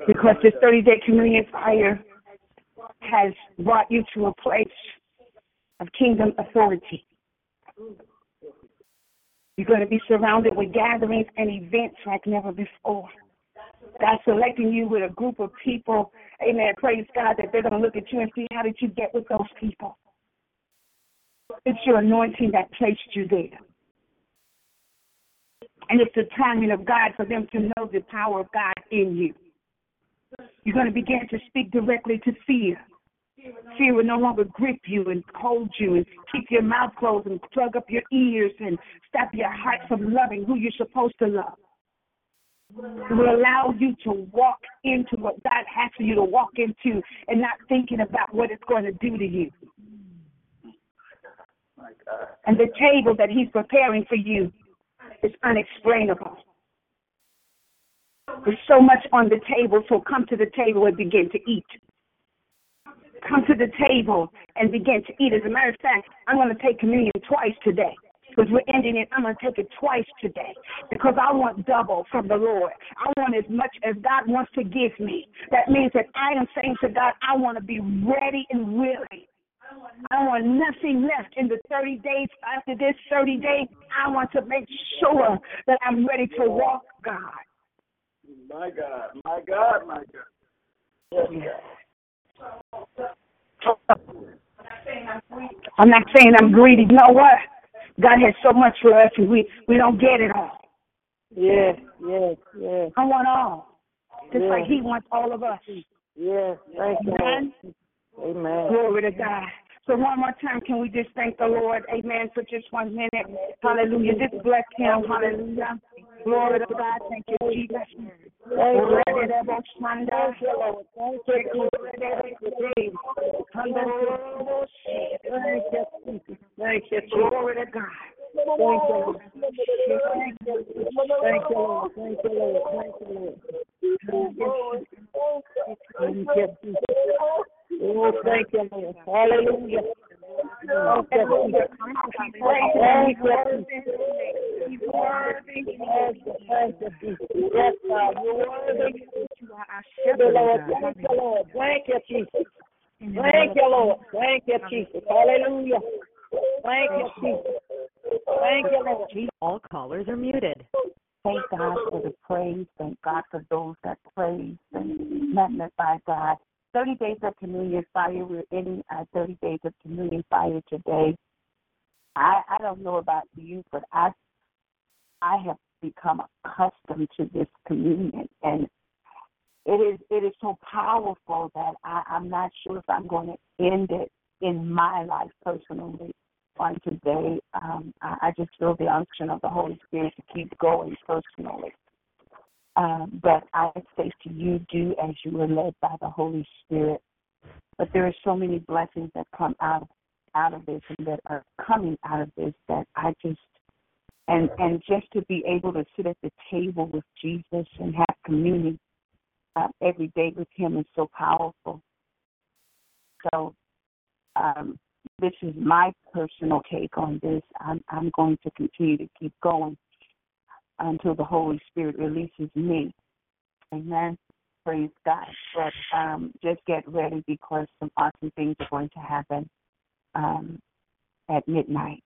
Because this 30 day communion fire has brought you to a place of kingdom authority. You're going to be surrounded with gatherings and events like never before. God's selecting you with a group of people, amen, praise God, that they're going to look at you and see how did you get with those people. It's your anointing that placed you there. And it's the timing of God for them to know the power of God in you. You're going to begin to speak directly to fear. Fear will no longer grip you and hold you and keep your mouth closed and plug up your ears and stop your heart from loving who you're supposed to love. Will allow you to walk into what God has for you to walk into and not thinking about what it's going to do to you. And the table that He's preparing for you is unexplainable. There's so much on the table, so come to the table and begin to eat. Come to the table and begin to eat. As a matter of fact, I'm going to take communion twice today because we're ending it. I'm going to take it twice today because I want double from the Lord. I want as much as God wants to give me. That means that I am saying to God, I want to be ready and willing. I want nothing left in the 30 days after this 30 days. I want to make sure that I'm ready to walk God. My God, my God, my God. Yes. I'm not saying I'm greedy. You know what? God has so much for us, and we we don't get it all. Yes, yes, yes. I want all, just yes. like He wants all of us. Yes, thank you. Amen. Amen. Glory to God. So one more time, can we just thank the Lord, Amen, for just one minute? Hallelujah. Just bless Him. Hallelujah. Glory to God. Thank you, Jesus. Thank you, Thank you, Thank you, Thank you. Thank you. Thank you, Thank you, Lord. Thank you, Lord. Thank you, Lord. Thank you, Jesus. Oh, thank you, Lord. Hallelujah. Oh, Thank you, Jesus. Thank you, Jesus. Thank you, thank you, Jesus. Yes, God, you're worthy. Thank you, Lord. Thank you, Lord. Thank you, Jesus. Thank you, Lord. Thank you, Jesus. Hallelujah. Thank you, Jesus. Thank you, Lord. All callers are muted. Thank God for the praise. Thank God for those that praise and magnify God. 30 days of communion fire. We're ending our 30 days of communion fire today. I, I don't know about you, but I I have become accustomed to this communion, and it is it is so powerful that I, I'm not sure if I'm going to end it in my life personally on today. Um, I, I just feel the unction of the Holy Spirit to keep going personally. Um, but I say to you, do as you are led by the Holy Spirit. But there are so many blessings that come out out of this and that are coming out of this that I just and and just to be able to sit at the table with Jesus and have communion uh, every day with Him is so powerful. So um, this is my personal take on this. I'm I'm going to continue to keep going until the Holy Spirit releases me. Amen. Praise God. But um, just get ready because some awesome things are going to happen um, at midnight.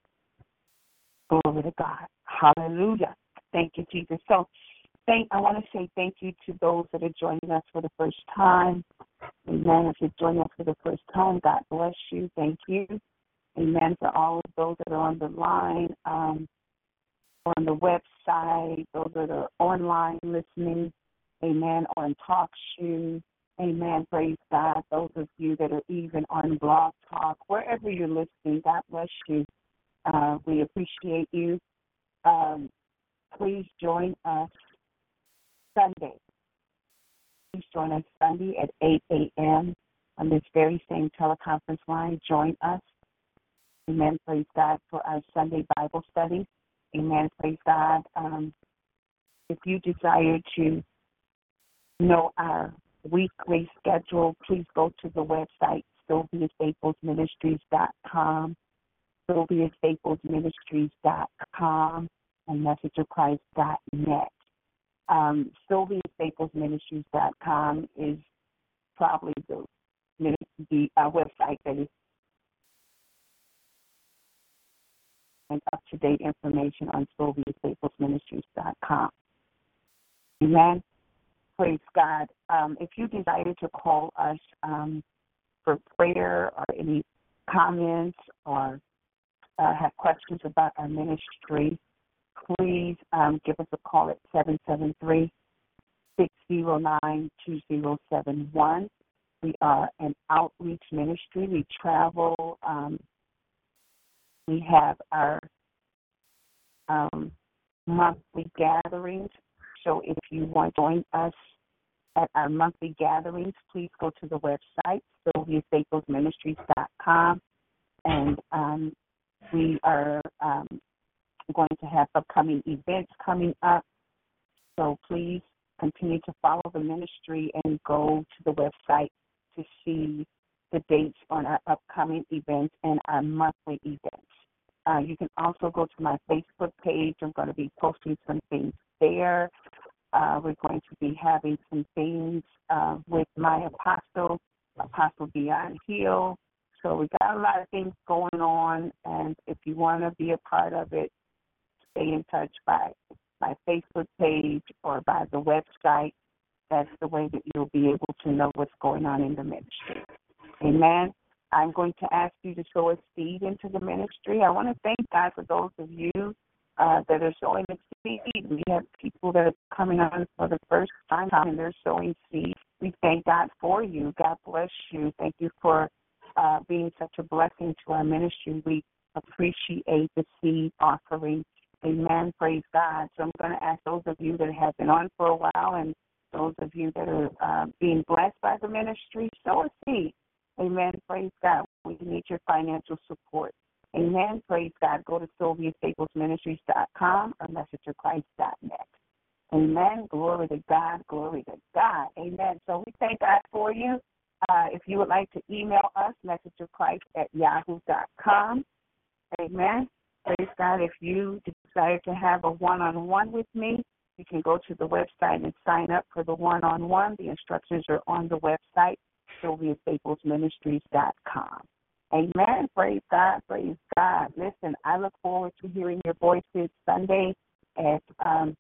Glory to God. Hallelujah. Thank you, Jesus. So, thank. I want to say thank you to those that are joining us for the first time. Amen. If you're joining us for the first time, God bless you. Thank you. Amen. For all of those that are on the line, um, on the website, those that are online listening, amen, on Talk Shoe, amen, praise God. Those of you that are even on Blog Talk, wherever you're listening, God bless you. Uh, we appreciate you. Um, please join us Sunday. Please join us Sunday at 8 a.m. on this very same teleconference line. Join us. Amen. Praise God for our Sunday Bible study. Amen. Praise God. Um, if you desire to know our weekly schedule, please go to the website SylviaStaplesMinistries.com, SylviaStaplesMinistries.com, and MessageOfChrist.net. Um, SylviaStaplesMinistries.com is probably the, the uh, website that is and up-to-date information on SylviaStaplesMinistries.com. Amen. Praise God. Um, if you desire to call us um, for prayer or any comments or uh, have questions about our ministry, please um, give us a call at 773 609 2071. We are an outreach ministry. We travel. We have our um, monthly gatherings. So if you want to join us at our monthly gatherings, please go to the website, SylviaStaplesMinistries.com, and um, we are um, going to have upcoming events coming up. So please continue to follow the ministry and go to the website to see the dates on our upcoming events and our monthly events. Uh, you can also go to my Facebook page. I'm going to be posting some things there. Uh, we're going to be having some things uh, with my apostle, Apostle Beyond Hill. So we got a lot of things going on, and if you want to be a part of it, stay in touch by my Facebook page or by the website. That's the way that you'll be able to know what's going on in the ministry. Amen. I'm going to ask you to sow a seed into the ministry. I want to thank God for those of you uh, that are sowing a seed. We have people that are coming on for the first time and they're sowing seed. We thank God for you. God bless you. Thank you for uh, being such a blessing to our ministry. We appreciate the seed offering. Amen. Praise God. So I'm going to ask those of you that have been on for a while and those of you that are uh, being blessed by the ministry, sow a seed. Amen. Praise God. We need your financial support. Amen. Praise God. Go to SylviaStaplesMinistries.com or MessageOfChrist.net. Amen. Glory to God. Glory to God. Amen. So we thank God for you. Uh, if you would like to email us, messageofchrist at yahoo.com. Amen. Praise God. If you desire to have a one on one with me, you can go to the website and sign up for the one on one. The instructions are on the website, SylviaStaplesMinistries.com. Amen. Praise God. Praise God. Listen, I look forward to hearing your voices Sunday at um,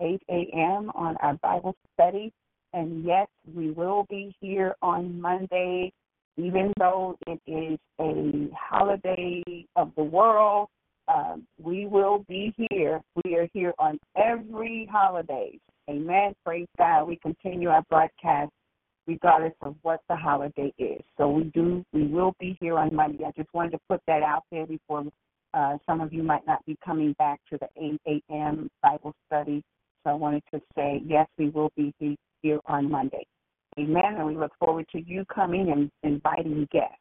8 a.m. on our Bible study. And yes, we will be here on Monday, even though it is a holiday of the world. Um, we will be here. We are here on every holiday. Amen. Praise God. We continue our broadcast regardless of what the holiday is. So we do, we will be here on Monday. I just wanted to put that out there before uh, some of you might not be coming back to the 8 a.m. Bible study. So I wanted to say, yes, we will be here on Monday. Amen. And we look forward to you coming and inviting guests.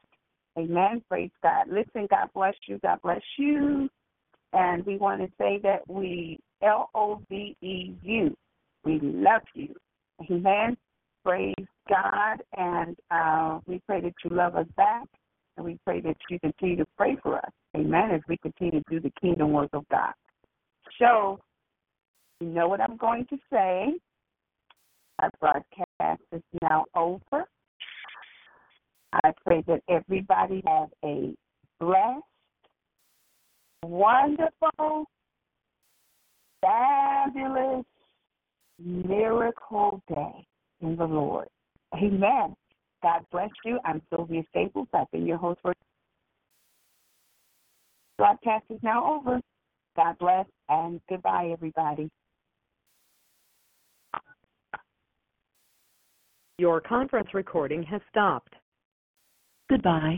Amen. Praise God. Listen, God bless you. God bless you. And we want to say that we L O V E U. We love you. Amen. Praise God. And uh, we pray that you love us back. And we pray that you continue to pray for us. Amen. As we continue to do the kingdom work of God. So, you know what I'm going to say. Our broadcast is now over. I pray that everybody have a blessed, wonderful, fabulous, miracle day in the Lord. Amen. God bless you. I'm Sylvia Staples. I've been your host for broadcast is now over. God bless and goodbye, everybody. Your conference recording has stopped. Goodbye.